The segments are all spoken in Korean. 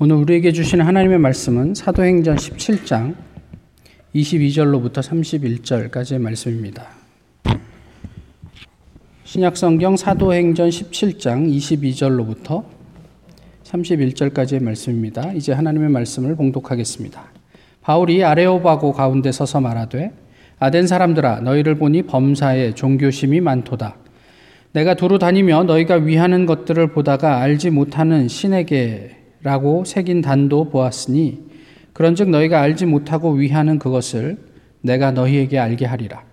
오늘 우리에게 주신 하나님의 말씀은 사도행전 17장 22절로부터 31절까지의 말씀입니다. 신약성경 사도행전 17장 22절로부터 31절까지의 말씀입니다. 이제 하나님의 말씀을 봉독하겠습니다. 바울이 아레오바고 가운데 서서 말하되 아덴 사람들아 너희를 보니 범사에 종교심이 많도다. 내가 두루 다니며 너희가 위하는 것들을 보다가 알지 못하는 신에게 라고 새긴 단도 보았으니 그런즉 너희가 알지 못하고 위하는 그것을 내가 너희에게 알게 하리라.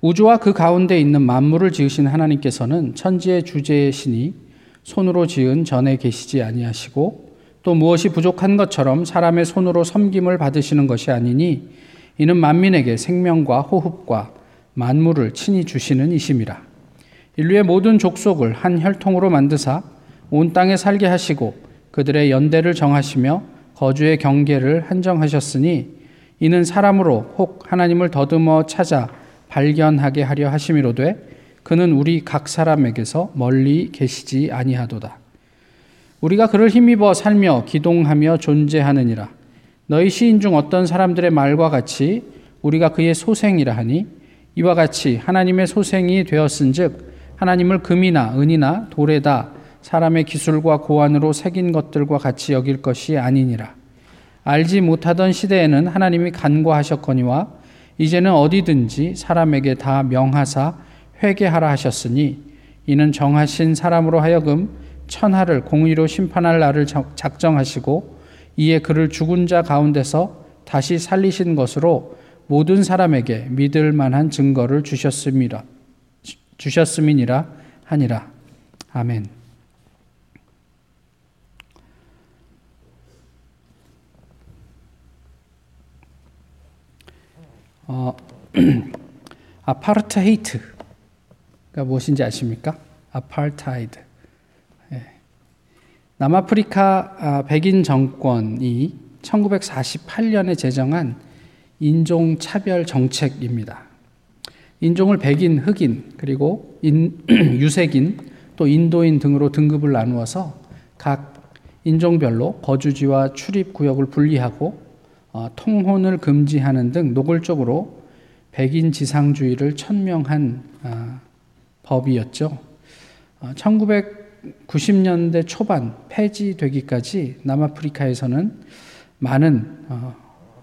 우주와 그 가운데 있는 만물을 지으신 하나님께서는 천지의 신이 손으로 지은 전에 계시지 아니하시고 또 무엇이 부족한 것처럼 사람의 손으로 섬김을 받으시는 것이 아니니 이는 만민에게 생명과 호흡과 만물을 친히 주시는 이심이라. 인류의 모든 족속을 한 혈통으로 만드사 온 땅에 살게 하시고 그들의 연대를 정하시며 거주의 경계를 한정하셨으니 이는 사람으로 혹 하나님을 더듬어 찾아 발견하게 하려 하심이로되 그는 우리 각 사람에게서 멀리 계시지 아니하도다. 우리가 그를 힘입어 살며 기동하며 존재하느니라. 너희 시인 중 어떤 사람들의 말과 같이 우리가 그의 소생이라 하니 이와 같이 하나님의 소생이 되었은즉 하나님을 금이나 은이나 돌에다 사람의 기술과 고안으로 새긴 것들과 같이 여길 것이 아니니라. 알지 못하던 시대에는 하나님이 간과하셨거니와 이제는 어디든지 사람에게 다 명하사 회개하라 하셨으니 이는 정하신 사람으로 하여금 천하를 공의로 심판할 날을 작정하시고 이에 그를 죽은 자 가운데서 다시 살리신 것으로 모든 사람에게 믿을 만한 증거를 주셨음이라 주셨음이니라 하니라 아멘. 어, 아파르트헤이트가 무엇인지 아십니까? 아파르타이드. 예. 남아프리카 아, 백인 정권이 1948년에 제정한 인종 차별 정책입니다. 인종을 백인, 흑인, 그리고 인, 유색인, 또 인도인 등으로 등급을 나누어서 각 인종별로 거주지와 출입 구역을 분리하고 어, 통혼을 금지하는 등 노골적으로 백인 지상주의를 천명한 어, 법이었죠. 어, 1990년대 초반 폐지되기까지 남아프리카에서는 많은 어,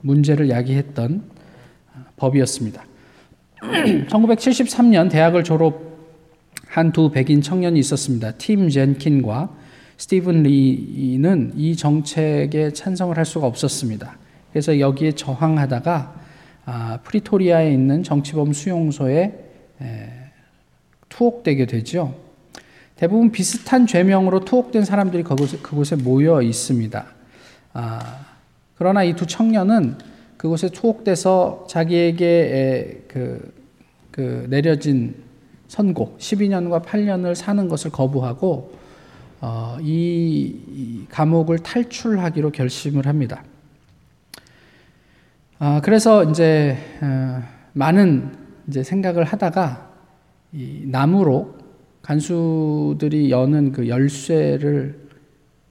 문제를 야기했던 어, 법이었습니다. 1973년 대학을 졸업한 두 백인 청년이 있었습니다. 팀 젠킨과 스티븐 리는 이 정책에 찬성을 할 수가 없었습니다. 그래서 여기에 저항하다가 아, 프리토리아에 있는 정치범 수용소에 에, 투옥되게 되죠. 대부분 비슷한 죄명으로 투옥된 사람들이 그곳에, 그곳에 모여 있습니다. 아, 그러나 이 두 청년은 그곳에 투옥돼서 자기에게 그, 그 내려진 선고 12년과 8년을 사는 것을 거부하고 어, 이, 이 감옥을 탈출하기로 결심을 합니다. 아, 그래서 이제 어, 많은 이제 생각을 하다가 이 나무로 간수들이 여는 그 열쇠를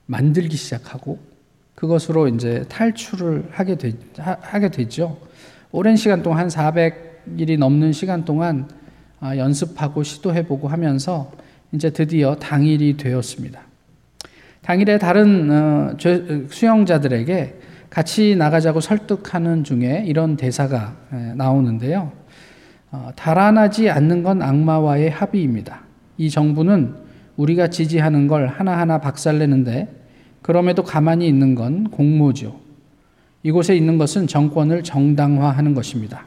만들기 시작하고 그것으로 이제 탈출을 하게 되, 하, 게 되죠. 오랜 시간 동안 한 400일이 넘는 시간 동안 아, 연습하고 시도해보고 하면서 이제 드디어 당일이 되었습니다. 당일에 다른 어, 수영자들에게 같이 나가자고 설득하는 중에 이런 대사가 나오는데요. 어, 달아나지 않는 건 악마와의 합의입니다. 이 정부는 우리가 지지하는 걸 하나하나 박살내는데 그럼에도 가만히 있는 건 공모죠. 이곳에 있는 것은 정권을 정당화하는 것입니다.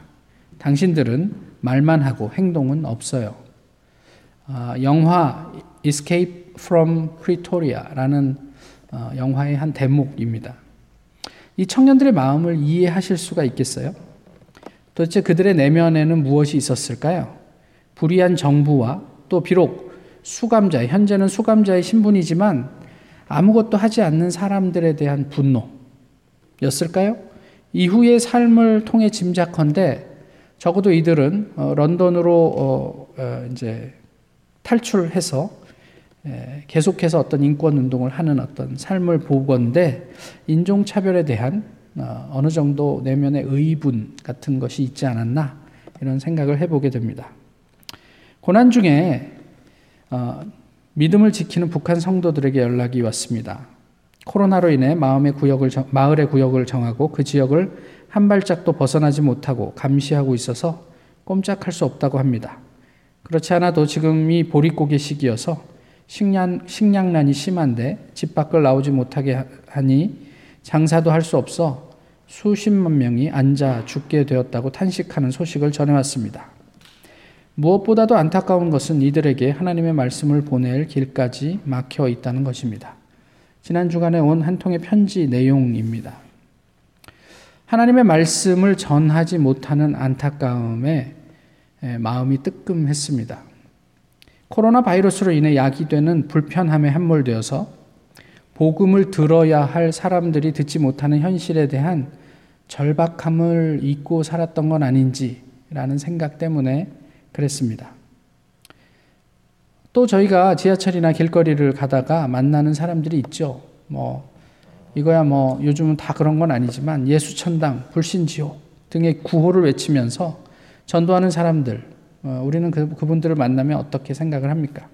당신들은 말만 하고 행동은 없어요. 어, 영화 Escape from Pretoria라는 어, 영화의 한 대목입니다. 이 청년들의 마음을 이해하실 수가 있겠어요? 도대체 그들의 내면에는 무엇이 있었을까요? 불의한 정부와 또 비록 수감자, 현재는 수감자의 신분이지만 아무것도 하지 않는 사람들에 대한 분노였을까요? 이후의 삶을 통해 짐작컨대 적어도 이들은 어, 런던으로 어, 어, 이제 탈출해서 계속해서 어떤 인권 운동을 하는 어떤 삶을 보건데 인종 차별에 대한 어, 어느 정도 내면의 의분 같은 것이 있지 않았나 이런 생각을 해보게 됩니다. 고난 중에 어, 믿음을 지키는 북한 성도들에게 연락이 왔습니다. 코로나로 인해 마음의 구역을 마을의 구역을 정하고 그 지역을 한 발짝도 벗어나지 못하고 감시하고 있어서 꼼짝할 수 없다고 합니다. 그렇지 않아도 지금이 보릿고개 시기여서 식량, 식량난이 심한데 집 밖을 나오지 못하게 하니 장사도 할 수 없어 수십만 명이 앉아 죽게 되었다고 탄식하는 소식을 전해왔습니다. 무엇보다도 안타까운 것은 이들에게 하나님의 말씀을 보낼 길까지 막혀 있다는 것입니다. 지난 주간에 온 한 통의 편지 내용입니다. 하나님의 말씀을 전하지 못하는 안타까움에 마음이 뜨끔했습니다. 코로나 바이러스로 인해 야기되는 불편함에 함몰되어서 복음을 들어야 할 사람들이 듣지 못하는 현실에 대한 절박함을 잊고 살았던 건 아닌지라는 생각 때문에 그랬습니다. 또 저희가 지하철이나 길거리를 가다가 만나는 사람들이 있죠. 뭐 이거야 뭐 요즘은 다 그런 건 아니지만 예수천당, 불신지옥 등의 구호를 외치면서 전도하는 사람들, 어, 우리는 그, 그분들을 만나면 어떻게 생각을 합니까?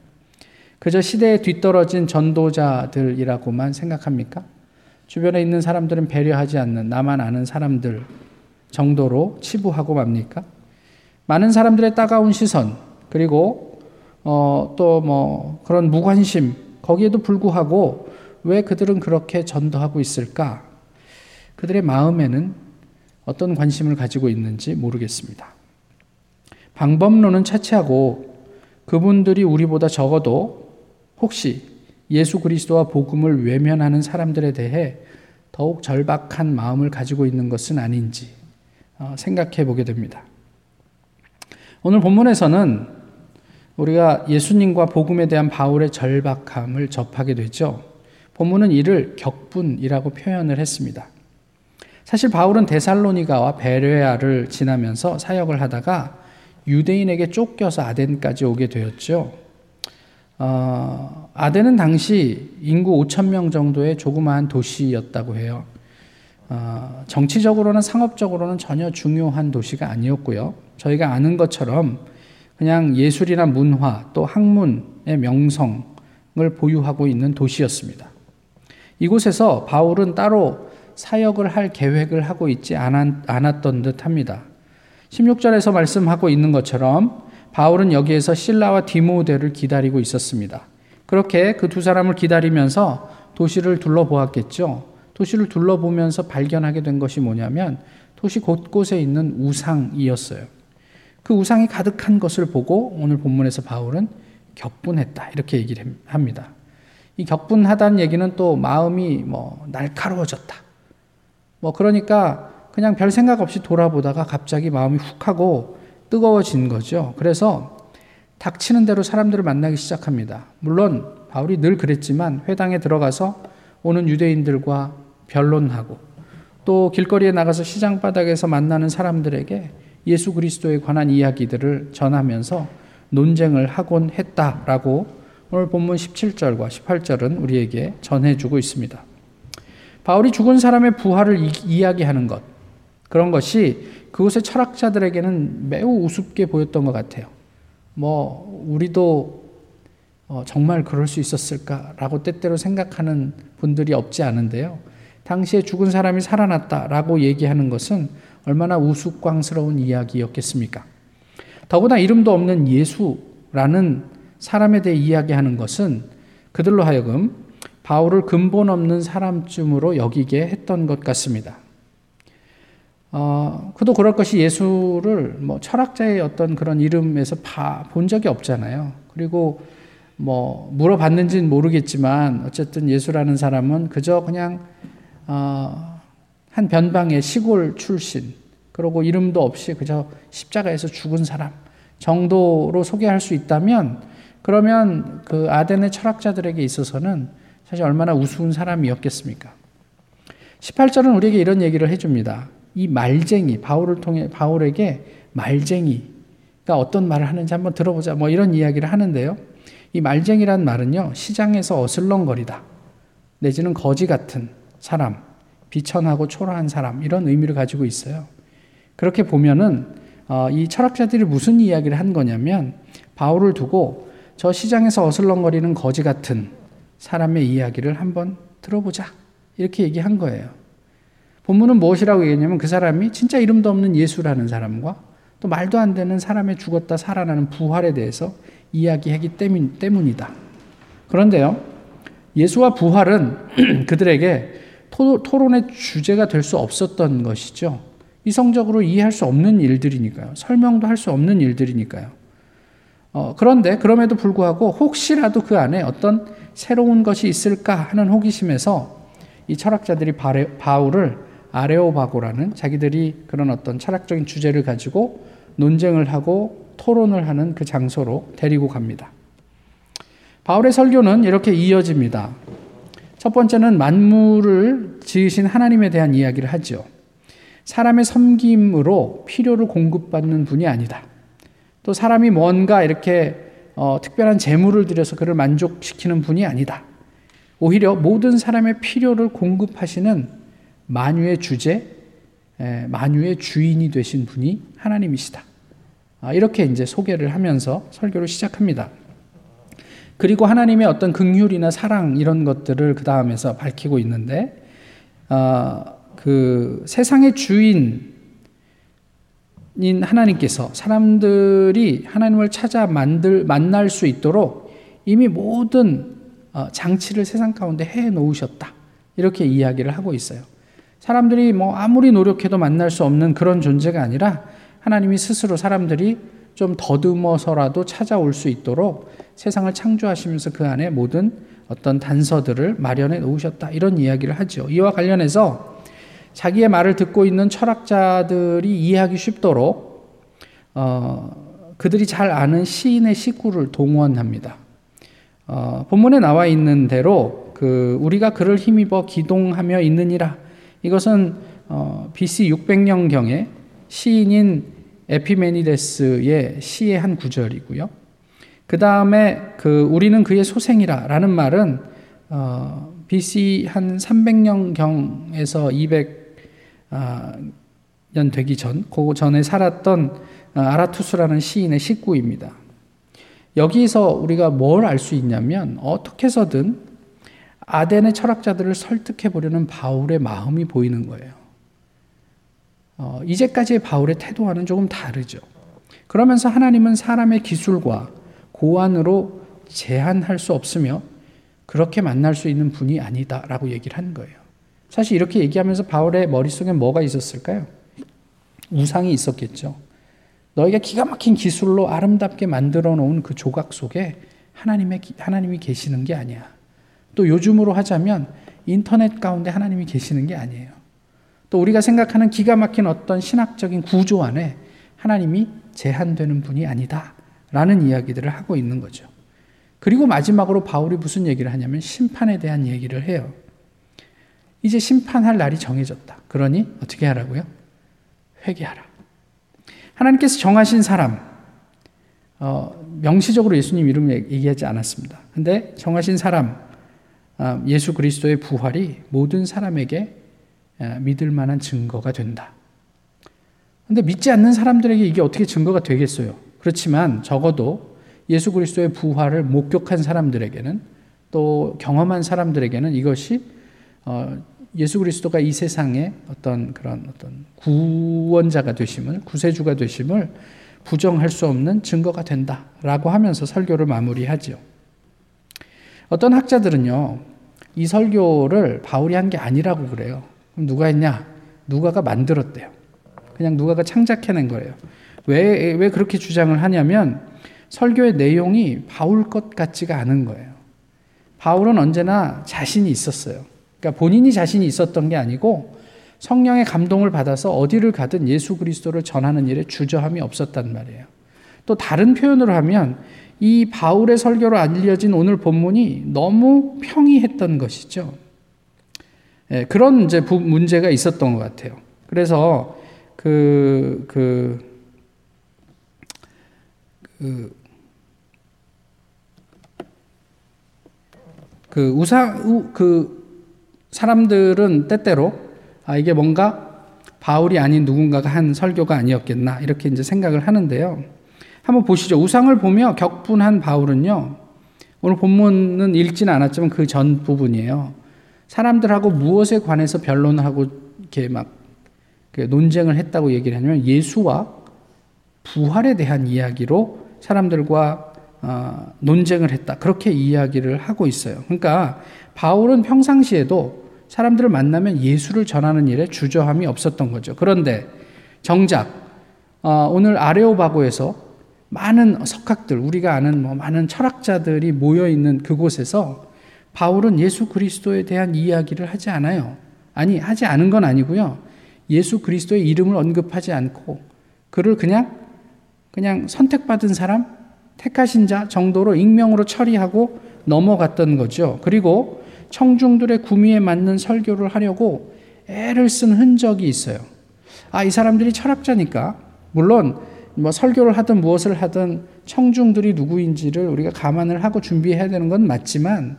그저 시대에 뒤떨어진 전도자들이라고만 생각합니까? 주변에 있는 사람들은 배려하지 않는 나만 아는 사람들 정도로 치부하고 맙니까? 많은 사람들의 따가운 시선, 그리고 어, 또 뭐 그런 무관심, 거기에도 불구하고 왜 그들은 그렇게 전도하고 있을까? 그들의 마음에는 어떤 관심을 가지고 있는지 모르겠습니다. 방법론은 차치하고 그분들이 우리보다 적어도 혹시 예수 그리스도와 복음을 외면하는 사람들에 대해 더욱 절박한 마음을 가지고 있는 것은 아닌지 어, 생각해 보게 됩니다. 오늘 본문에서는 우리가 예수님과 복음에 대한 바울의 절박함을 접하게 되죠. 본문은 이를 격분이라고 표현을 했습니다. 사실 바울은 데살로니가와 베레아를 지나면서 사역을 하다가 유대인에게 쫓겨서 아덴까지 오게 되었죠. 어, 아덴은 당시 인구 5천 명 정도의 조그마한 도시였다고 해요. 어, 정치적으로는 상업적으로는 전혀 중요한 도시가 아니었고요. 저희가 아는 것처럼 그냥 예술이나 문화 또 학문의 명성을 보유하고 있는 도시였습니다. 이곳에서 바울은 따로 사역을 할 계획을 하고 있지 않았던 듯 합니다. 16절에서 말씀하고 있는 것처럼 바울은 여기에서 신라와 디모데를 기다리고 있었습니다. 그렇게 그 두 사람을 기다리면서 도시를 둘러보았겠죠. 도시를 둘러보면서 발견하게 된 것이 뭐냐면 도시 곳곳에 있는 우상이었어요. 그 우상이 가득한 것을 보고 오늘 본문에서 바울은 격분했다. 이렇게 얘기를 합니다. 이 격분하다는 얘기는 또 마음이 뭐 날카로워졌다. 뭐 그러니까 그냥 별 생각 없이 돌아보다가 갑자기 마음이 훅 하고 뜨거워진 거죠. 그래서 닥치는 대로 사람들을 만나기 시작합니다. 물론 바울이 늘 그랬지만 회당에 들어가서 오는 유대인들과 변론하고 또 길거리에 나가서 시장 바닥에서 만나는 사람들에게 예수 그리스도에 관한 이야기들을 전하면서 논쟁을 하곤 했다라고 오늘 본문 17절과 18절은 우리에게 전해주고 있습니다. 바울이 죽은 사람의 부활을 이 야기하는 것, 그런 것이 그곳의 철학자들에게는 매우 우습게 보였던 것 같아요. 뭐, 우리도 어, 정말 그럴 수 있었을까라고 때때로 생각하는 분들이 없지 않은데요. 당시에 죽은 사람이 살아났다라고 얘기하는 것은 얼마나 우스꽝스러운 이야기였겠습니까? 더구나 이름도 없는 예수라는 사람에 대해 이야기하는 것은 그들로 하여금 바울을 근본 없는 사람쯤으로 여기게 했던 것 같습니다. 어, 그도 그럴 것이 예수를 뭐 철학자의 어떤 그런 이름에서 봐, 본 적이 없잖아요. 그리고 뭐 물어봤는지는 모르겠지만 어쨌든 예수라는 사람은 그저 그냥 어, 한 변방의 시골 출신 그리고 이름도 없이 그저 십자가에서 죽은 사람 정도로 소개할 수 있다면 그러면 그 아덴의 철학자들에게 있어서는 사실 얼마나 우스운 사람이었겠습니까? 18절은 우리에게 이런 얘기를 해줍니다. 이 말쟁이 바울을 통해 바울에게 말쟁이가 어떤 말을 하는지 한번 들어보자. 뭐 이런 이야기를 하는데요. 이 말쟁이란 말은요, 시장에서 어슬렁거리다. 내지는 거지 같은 사람, 비천하고 초라한 사람, 이런 의미를 가지고 있어요. 그렇게 보면은, 어, 이 철학자들이 무슨 이야기를 한 거냐면, 바울을 두고 저 시장에서 어슬렁거리는 거지 같은 사람의 이야기를 한번 들어보자. 이렇게 얘기한 거예요. 본문은 무엇이라고 얘기했냐면 그 사람이 진짜 이름도 없는 예수라는 사람과 또 말도 안 되는 사람의 죽었다 살아나는 부활에 대해서 이야기하기 때문, 때문이다. 그런데요, 예수와 부활은 그들에게 토, 토론의 주제가 될 수 없었던 것이죠. 이성적으로 이해할 수 없는 일들이니까요. 설명도 할 수 없는 일들이니까요. 어, 그런데 그럼에도 불구하고 혹시라도 그 안에 어떤 새로운 것이 있을까 하는 호기심에서 이 철학자들이 바울을 아레오바고라는 자기들이 그런 어떤 철학적인 주제를 가지고 논쟁을 하고 토론을 하는 그 장소로 데리고 갑니다. 바울의 설교는 이렇게 이어집니다. 첫 번째는 만물을 지으신 하나님에 대한 이야기를 하죠. 사람의 섬김으로 필요를 공급받는 분이 아니다. 또 사람이 뭔가 이렇게 어, 특별한 재물을 들여서 그를 만족시키는 분이 아니다. 오히려 모든 사람의 필요를 공급하시는 만유의 주제, 에, 만유의 주인이 되신 분이 하나님이시다. 아, 이렇게 이제 소개를 하면서 설교를 시작합니다. 그리고 하나님의 어떤 긍휼이나 사랑 이런 것들을 그 다음에서 밝히고 있는데, 어, 그 세상의 주인 인 하나님께서 사람들이 하나님을 찾아 만들 만날 수 있도록 이미 모든 어, 장치를 세상 가운데 해 놓으셨다. 이렇게 이야기를 하고 있어요. 사람들이 뭐 아무리 노력해도 만날 수 없는 그런 존재가 아니라 하나님이 스스로 사람들이 좀 더듬어서라도 찾아올 수 있도록 세상을 창조하시면서 그 안에 모든 어떤 단서들을 마련해 놓으셨다. 이런 이야기를 하죠. 이와 관련해서 자기의 말을 듣고 있는 철학자들이 이해하기 쉽도록 어, 그들이 잘 아는 시인의 식구를 동원합니다. 어, 본문에 나와 있는 대로 그 우리가 그를 힘입어 기동하며 있느니라. 이것은 어, BC 600년 경에 시인인 에피메니데스의 시의 한 구절이고요. 그 다음에 그 우리는 그의 소생이라 라는 말은 어, BC 한 300년 경에서 200 아, 년 되기 전, 그 전에 살았던 아, 아라투스라는 시인의 식구입니다. 여기서 우리가 뭘 알 수 있냐면 어떻게 해서든 아덴의 철학자들을 설득해 보려는 바울의 마음이 보이는 거예요. 어, 이제까지의 바울의 태도와는 조금 다르죠. 그러면서 하나님은 사람의 기술과 고안으로 제한할 수 없으며 그렇게 만날 수 있는 분이 아니다라고 얘기를 한 거예요. 사실 이렇게 얘기하면서 바울의 머릿속에 뭐가 있었을까요? 우상이 있었겠죠. 너희가 기가 막힌 기술로 아름답게 만들어 놓은 그 조각 속에 하나님의, 하나님이 계시는 게 아니야. 또 요즘으로 하자면 인터넷 가운데 하나님이 계시는 게 아니에요. 또 우리가 생각하는 기가 막힌 어떤 신학적인 구조 안에 하나님이 제한되는 분이 아니다. 라는 이야기들을 하고 있는 거죠. 그리고 마지막으로 바울이 무슨 얘기를 하냐면 심판에 대한 얘기를 해요. 이제 심판할 날이 정해졌다. 그러니 어떻게 하라고요? 회개하라. 하나님께서 정하신 사람, 어, 명시적으로 예수님 이름 얘기하지 않았습니다. 근데 정하신 사람, 어, 예수 그리스도의 부활이 모든 사람에게 어, 믿을 만한 증거가 된다. 근데 믿지 않는 사람들에게 이게 어떻게 증거가 되겠어요? 그렇지만 적어도 예수 그리스도의 부활을 목격한 사람들에게는 또 경험한 사람들에게는 이것이 어, 예수 그리스도가 이 세상에 어떤 그런 어떤 구원자가 되심을 구세주가 되심을 부정할 수 없는 증거가 된다라고 하면서 설교를 마무리하죠. 어떤 학자들은요. 이 설교를 바울이 한 게 아니라고 그래요. 그럼 누가 했냐? 누가가 만들었대요. 그냥 누가가 창작해낸 거예요. 왜, 왜 그렇게 주장을 하냐면 설교의 내용이 바울 것 같지가 않은 거예요. 바울은 언제나 자신이 있었어요. 그러니까 본인이 자신이 있었던 게 아니고 성령의 감동을 받아서 어디를 가든 예수 그리스도를 전하는 일에 주저함이 없었단 말이에요. 또 다른 표현으로 하면 이 바울의 설교로 알려진 오늘 본문이 너무 평이했던 것이죠. 예, 그런 이제 문제가 있었던 것 같아요. 그래서 그, 그, 그 그 우상 그 사람들은 때때로 아 이게 뭔가 바울이 아닌 누군가가 한 설교가 아니었겠나 이렇게 이제 생각을 하는데요. 한번 보시죠. 우상을 보며 격분한 바울은요. 오늘 본문은 읽지는 않았지만 그 전 부분이에요. 사람들하고 무엇에 관해서 변론을 하고 이렇게 막 논쟁을 했다고 얘기를 하냐면 예수와 부활에 대한 이야기로 사람들과 어, 논쟁을 했다. 그렇게 이야기를 하고 있어요. 그러니까 바울은 평상시에도 사람들을 만나면 예수를 전하는 일에 주저함이 없었던 거죠. 그런데 정작 어, 오늘 아레오바고에서 많은 석학들, 우리가 아는 뭐 많은 철학자들이 모여 있는 그곳에서 바울은 예수 그리스도에 대한 이야기를 하지 않아요. 아니, 하지 않은 건 아니고요. 예수 그리스도의 이름을 언급하지 않고 그를 그냥 그냥 선택받은 사람, 택하신 자 정도로 익명으로 처리하고 넘어갔던 거죠. 그리고 청중들의 구미에 맞는 설교를 하려고 애를 쓴 흔적이 있어요. 아, 이 사람들이 철학자니까 물론 뭐 설교를 하든 무엇을 하든 청중들이 누구인지를 우리가 감안을 하고 준비해야 되는 건 맞지만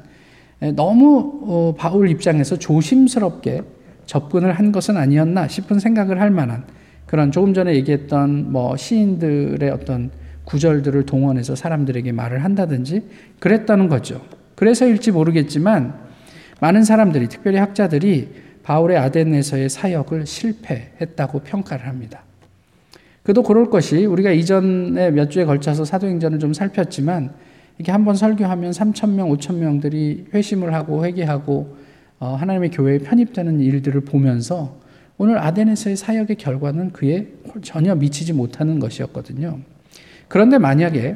너무 어, 바울 입장에서 조심스럽게 접근을 한 것은 아니었나 싶은 생각을 할 만한 그런 조금 전에 얘기했던 뭐 시인들의 어떤 구절들을 동원해서 사람들에게 말을 한다든지 그랬다는 거죠. 그래서일지 모르겠지만 많은 사람들이 특별히 학자들이 바울의 아덴에서의 사역을 실패했다고 평가를 합니다. 그도 그럴 것이 우리가 이전에 몇 주에 걸쳐서 사도행전을 좀 살폈지만 이렇게 한 번 설교하면 3천 명, 5천 명들이 회심을 하고 회개하고 어, 하나님의 교회에 편입되는 일들을 보면서 오늘 아덴에서의 사역의 결과는 그에 전혀 미치지 못하는 것이었거든요. 그런데 만약에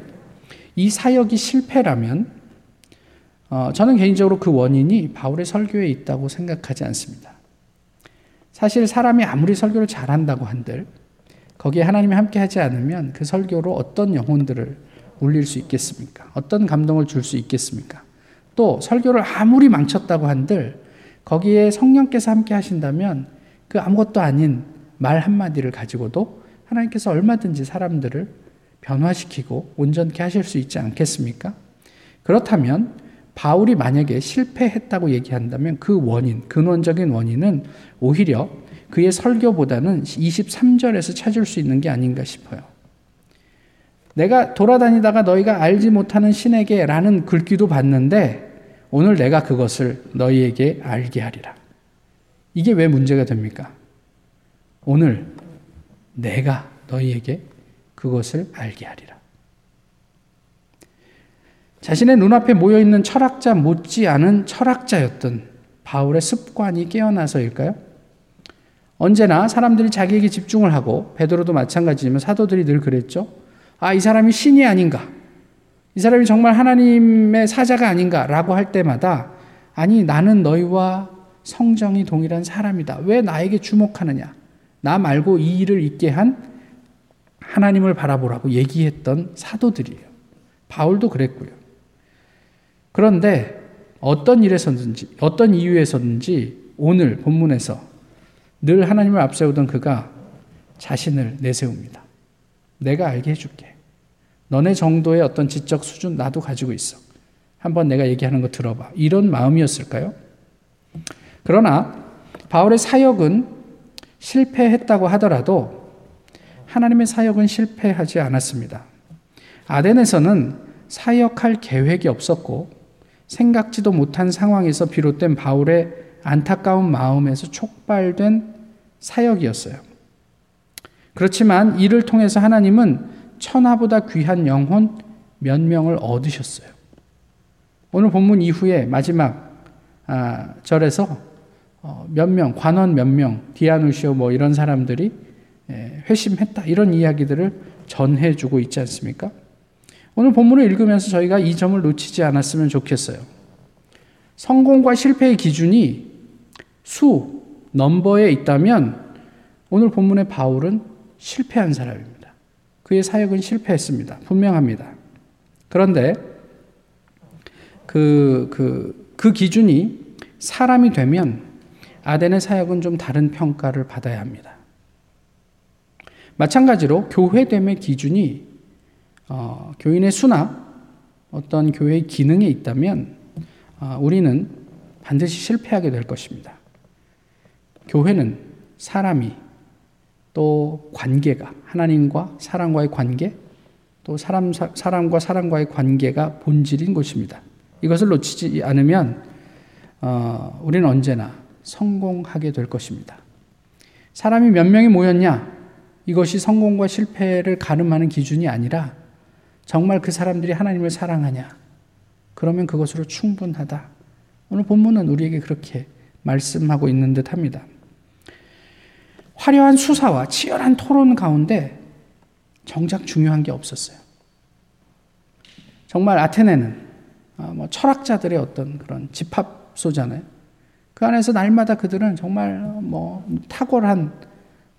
이 사역이 실패라면 어, 저는 개인적으로 그 원인이 바울의 설교에 있다고 생각하지 않습니다. 사실 사람이 아무리 설교를 잘한다고 한들 거기에 하나님이 함께 하지 않으면 그 설교로 어떤 영혼들을 울릴 수 있겠습니까? 어떤 감동을 줄 수 있겠습니까? 또 설교를 아무리 망쳤다고 한들 거기에 성령께서 함께 하신다면 그 아무것도 아닌 말 한마디를 가지고도 하나님께서 얼마든지 사람들을 변화시키고 온전케 하실 수 있지 않겠습니까? 그렇다면 바울이 만약에 실패했다고 얘기한다면 그 원인, 근원적인 원인은 오히려 그의 설교보다는 23절에서 찾을 수 있는 게 아닌가 싶어요. 내가 돌아다니다가 너희가 알지 못하는 신에게 라는 글귀도 봤는데 오늘 내가 그것을 너희에게 알게 하리라. 이게 왜 문제가 됩니까? 오늘 내가 너희에게 그것을 알게 하리라. 자신의 눈앞에 모여 있는 철학자 못지 않은 철학자였던 바울의 습관이 깨어나서일까요? 언제나 사람들이 자기에게 집중을 하고 베드로도 마찬가지지만 사도들이 늘 그랬죠. 아, 이 사람이 신이 아닌가? 이 사람이 정말 하나님의 사자가 아닌가라고 할 때마다 아니 나는 너희와 성정이 동일한 사람이다. 왜 나에게 주목하느냐? 나 말고 이 일을 있게 한 하나님을 바라보라고 얘기했던 사도들이에요. 바울도 그랬고요. 그런데 어떤 일에서든지, 어떤 이유에서든지 오늘 본문에서 늘 하나님을 앞세우던 그가 자신을 내세웁니다. 내가 알게 해줄게. 너네 정도의 어떤 지적 수준 나도 가지고 있어. 한번 내가 얘기하는 거 들어봐. 이런 마음이었을까요? 그러나 바울의 사역은 실패했다고 하더라도 하나님의 사역은 실패하지 않았습니다. 아덴에서는 사역할 계획이 없었고 생각지도 못한 상황에서 비롯된 바울의 안타까운 마음에서 촉발된 사역이었어요. 그렇지만 이를 통해서 하나님은 천하보다 귀한 영혼 몇 명을 얻으셨어요. 오늘 본문 이후에 마지막 아, 절에서 어, 몇 명, 관원 몇 명, 디아누시오 뭐 이런 사람들이 예, 회심했다 이런 이야기들을 전해주고 있지 않습니까? 오늘 본문을 읽으면서 저희가 이 점을 놓치지 않았으면 좋겠어요. 성공과 실패의 기준이 수, 넘버에 있다면 오늘 본문의 바울은 실패한 사람입니다. 그의 사역은 실패했습니다. 분명합니다. 그런데 그, 그, 그 기준이 사람이 되면 아덴의 사역은 좀 다른 평가를 받아야 합니다. 마찬가지로 교회됨의 기준이 어, 교인의 수나 어떤 교회의 기능에 있다면 아, 우리는 반드시 실패하게 될 것입니다. 교회는 사람이 또 관계가 하나님과 사람과의 관계 또 사람 사람과 사람과의 관계가 본질인 것입니다. 이것을 놓치지 않으면 어, 우리는 언제나 성공하게 될 것입니다. 사람이 몇 명이 모였냐? 이것이 성공과 실패를 가늠하는 기준이 아니라 정말 그 사람들이 하나님을 사랑하냐? 그러면 그것으로 충분하다. 오늘 본문은 우리에게 그렇게 말씀하고 있는 듯 합니다. 화려한 수사와 치열한 토론 가운데 정작 중요한 게 없었어요. 정말 아테네는 어, 뭐 철학자들의 어떤 그런 집합소잖아요. 그 안에서 날마다 그들은 정말 뭐 탁월한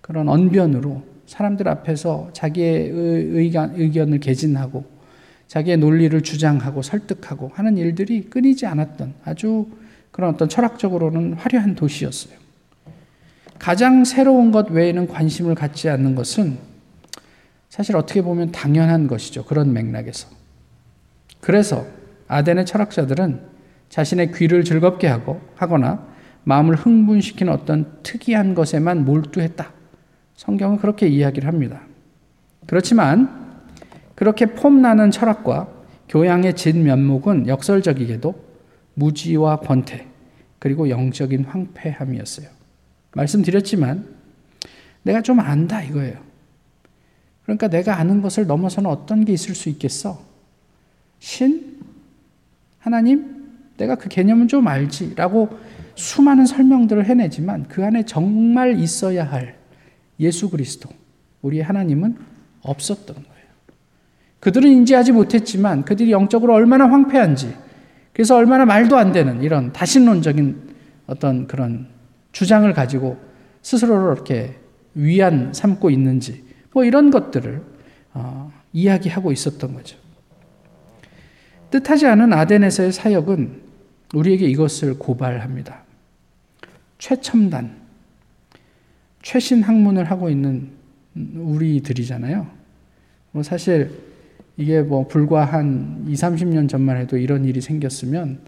그런 언변으로 사람들 앞에서 자기의 의견, 의견을 개진하고 자기의 논리를 주장하고 설득하고 하는 일들이 끊이지 않았던 아주 그런 어떤 철학적으로는 화려한 도시였어요. 가장 새로운 것 외에는 관심을 갖지 않는 것은 사실 어떻게 보면 당연한 것이죠. 그런 맥락에서. 그래서 아덴의 철학자들은 자신의 귀를 즐겁게 하고 하거나 마음을 흥분시키는 어떤 특이한 것에만 몰두했다. 성경은 그렇게 이야기를 합니다. 그렇지만 그렇게 폼나는 철학과 교양의 진면목은 역설적이게도 무지와 권태 그리고 영적인 황폐함이었어요. 말씀드렸지만 내가 좀 안다 이거예요. 그러니까 내가 아는 것을 넘어서는 어떤 게 있을 수 있겠어? 신? 하나님? 내가 그 개념은 좀 알지 라고 수많은 설명들을 해내지만 그 안에 정말 있어야 할 예수 그리스도, 우리 하나님은 없었던 거예요. 그들은 인지하지 못했지만 그들이 영적으로 얼마나 황폐한지, 그래서 얼마나 말도 안 되는 이런 다신론적인 어떤 그런 주장을 가지고 스스로를 이렇게 위안 삼고 있는지, 뭐 이런 것들을 어, 이야기하고 있었던 거죠. 뜻하지 않은 아덴에서의 사역은 우리에게 이것을 고발합니다. 최첨단, 최신 학문을 하고 있는 우리들이잖아요. 뭐 사실 이게 뭐 불과 한 2, 30년 전만 해도 이런 일이 생겼으면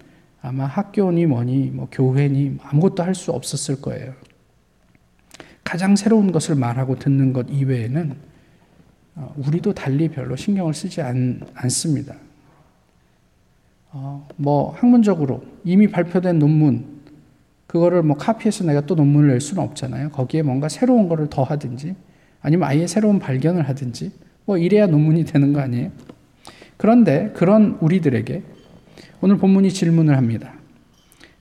아마 학교니 뭐니 뭐 교회니 아무것도 할 수 없었을 거예요. 가장 새로운 것을 말하고 듣는 것 이외에는 어, 우리도 달리 별로 신경을 쓰지 않, 않습니다. 어, 뭐 학문적으로 이미 발표된 논문 그거를 뭐 카피해서 내가 또 논문을 낼 수는 없잖아요. 거기에 뭔가 새로운 거를 더 하든지 아니면 아예 새로운 발견을 하든지 뭐 이래야 논문이 되는 거 아니에요? 그런데 그런 우리들에게 오늘 본문이 질문을 합니다.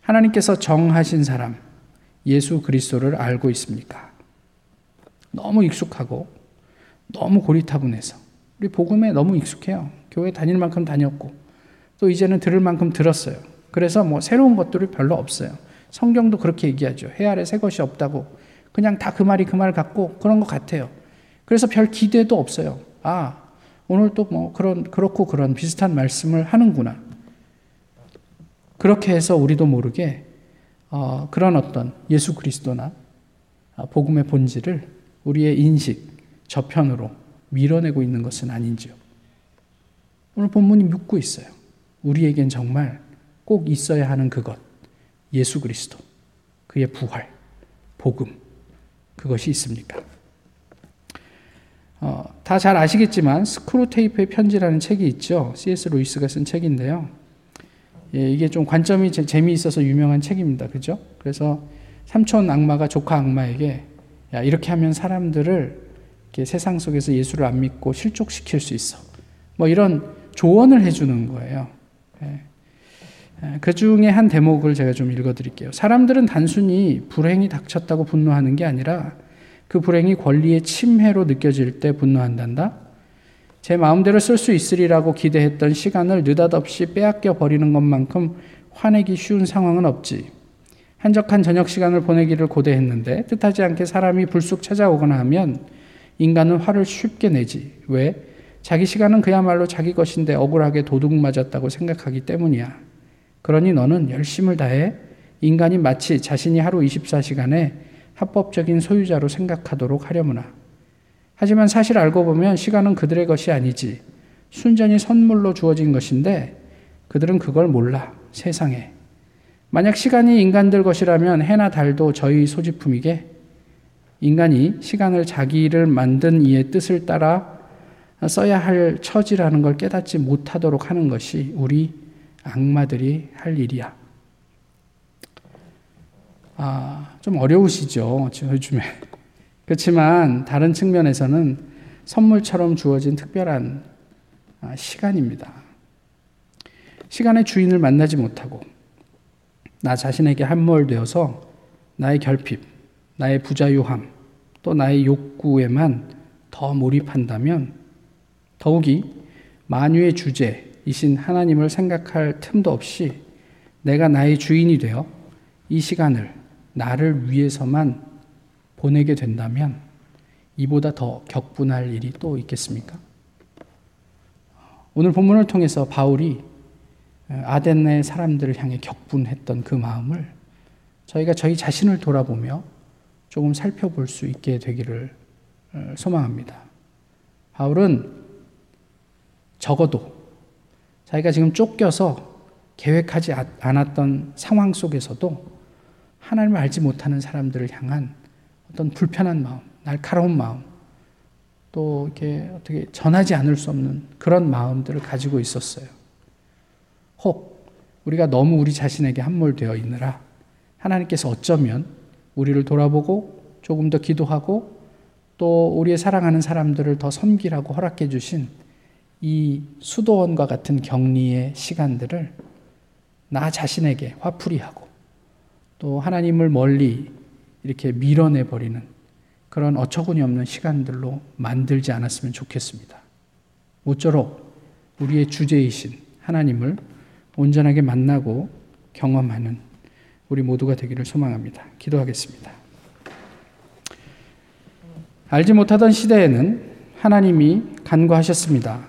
하나님께서 정하신 사람 예수 그리스도를 알고 있습니까? 너무 익숙하고 너무 고리타분해서 우리 복음에 너무 익숙해요. 교회 다닐 만큼 다녔고 또 이제는 들을 만큼 들었어요. 그래서 뭐 새로운 것들이 별로 없어요. 성경도 그렇게 얘기하죠. 해 아래 새 것이 없다고. 그냥 다 그 말이 그 말 같고 그런 것 같아요. 그래서 별 기대도 없어요. 아, 오늘 또 뭐 그런, 그렇고 그런 비슷한 말씀을 하는구나. 그렇게 해서 우리도 모르게 어, 그런 어떤 예수 그리스도나 어, 복음의 본질을 우리의 인식, 저편으로 밀어내고 있는 것은 아닌지요. 오늘 본문이 묻고 있어요. 우리에겐 정말 꼭 있어야 하는 그것. 예수 그리스도, 그의 부활, 복음, 그것이 있습니까? 어, 다 잘 아시겠지만 스크루테이프의 편지라는 책이 있죠. C.S. 루이스가 쓴 책인데요. 예, 이게 좀 관점이 재미있어서 유명한 책입니다. 그죠? 그래서 삼촌 악마가 조카 악마에게 야, 이렇게 하면 사람들을 세상 속에서 예수를 안 믿고 실족시킬 수 있어. 뭐 이런 조언을 해주는 거예요. 예. 그 중에 한 대목을 제가 좀 읽어드릴게요. 사람들은 단순히 불행이 닥쳤다고 분노하는 게 아니라 그 불행이 권리의 침해로 느껴질 때 분노한단다. 제 마음대로 쓸 수 있으리라고 기대했던 시간을 느닷없이 빼앗겨 버리는 것만큼 화내기 쉬운 상황은 없지. 한적한 저녁 시간을 보내기를 고대했는데 뜻하지 않게 사람이 불쑥 찾아오거나 하면 인간은 화를 쉽게 내지. 왜? 자기 시간은 그야말로 자기 것인데 억울하게 도둑 맞았다고 생각하기 때문이야. 그러니 너는 열심을 다해 인간이 마치 자신이 하루 24시간의 합법적인 소유자로 생각하도록 하려무나. 하지만 사실 알고 보면 시간은 그들의 것이 아니지. 순전히 선물로 주어진 것인데 그들은 그걸 몰라. 세상에. 만약 시간이 인간들 것이라면 해나 달도 저희 소지품이게 인간이 시간을 자기를 만든 이의 뜻을 따라 써야 할 처지라는 걸 깨닫지 못하도록 하는 것이 우리 악마들이 할 일이야. 아, 좀 어려우시죠? 요즘에. 그렇지만 다른 측면에서는 선물처럼 주어진 특별한 아, 시간입니다. 시간의 주인을 만나지 못하고 나 자신에게 함몰되어서 나의 결핍, 나의 부자유함, 또 나의 욕구에만 더 몰입한다면 더욱이 만유의 주제이신 하나님을 생각할 틈도 없이 내가 나의 주인이 되어 이 시간을 나를 위해서만 보내게 된다면 이보다 더 격분할 일이 또 있겠습니까? 오늘 본문을 통해서 바울이 아덴네 사람들을 향해 격분했던 그 마음을 저희가 저희 자신을 돌아보며 조금 살펴볼 수 있게 되기를 어, 소망합니다. 바울은 적어도 자기가 지금 쫓겨서 계획하지 않았던 상황 속에서도 하나님을 알지 못하는 사람들을 향한 어떤 불편한 마음, 날카로운 마음, 또 이렇게 어떻게 전하지 않을 수 없는 그런 마음들을 가지고 있었어요. 혹 우리가 너무 우리 자신에게 함몰되어 있느라 하나님께서 어쩌면 우리를 돌아보고 조금 더 기도하고 또 우리의 사랑하는 사람들을 더 섬기라고 허락해 주신 이 수도원과 같은 격리의 시간들을 나 자신에게 화풀이하고 또 하나님을 멀리 이렇게 밀어내 버리는 그런 어처구니 없는 시간들로 만들지 않았으면 좋겠습니다. 모쪼록 우리의 주제이신 하나님을 온전하게 만나고 경험하는 우리 모두가 되기를 소망합니다. 기도하겠습니다. 알지 못하던 시대에는 하나님이 간과하셨습니다.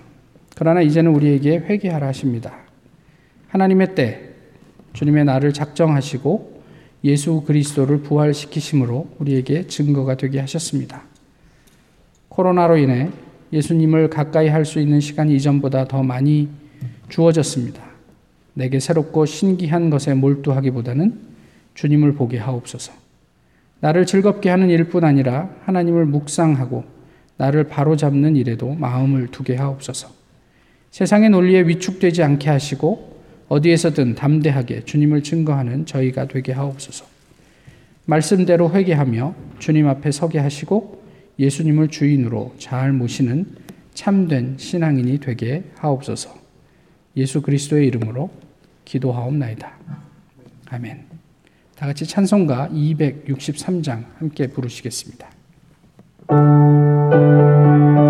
그러나 이제는 우리에게 회개하라 하십니다. 하나님의 때 주님의 날을 작정하시고 예수 그리스도를 부활시키심으로 우리에게 증거가 되게 하셨습니다. 코로나로 인해 예수님을 가까이 할 수 있는 시간이 이전보다 더 많이 주어졌습니다. 내게 새롭고 신기한 것에 몰두하기보다는 주님을 보게 하옵소서. 나를 즐겁게 하는 일뿐 아니라 하나님을 묵상하고 나를 바로잡는 일에도 마음을 두게 하옵소서. 세상의 논리에 위축되지 않게 하시고 어디에서든 담대하게 주님을 증거하는 저희가 되게 하옵소서. 말씀대로 회개하며 주님 앞에 서게 하시고 예수님을 주인으로 잘 모시는 참된 신앙인이 되게 하옵소서. 예수 그리스도의 이름으로 기도하옵나이다. 아멘. 다 같이 찬송가 263장 함께 부르시겠습니다.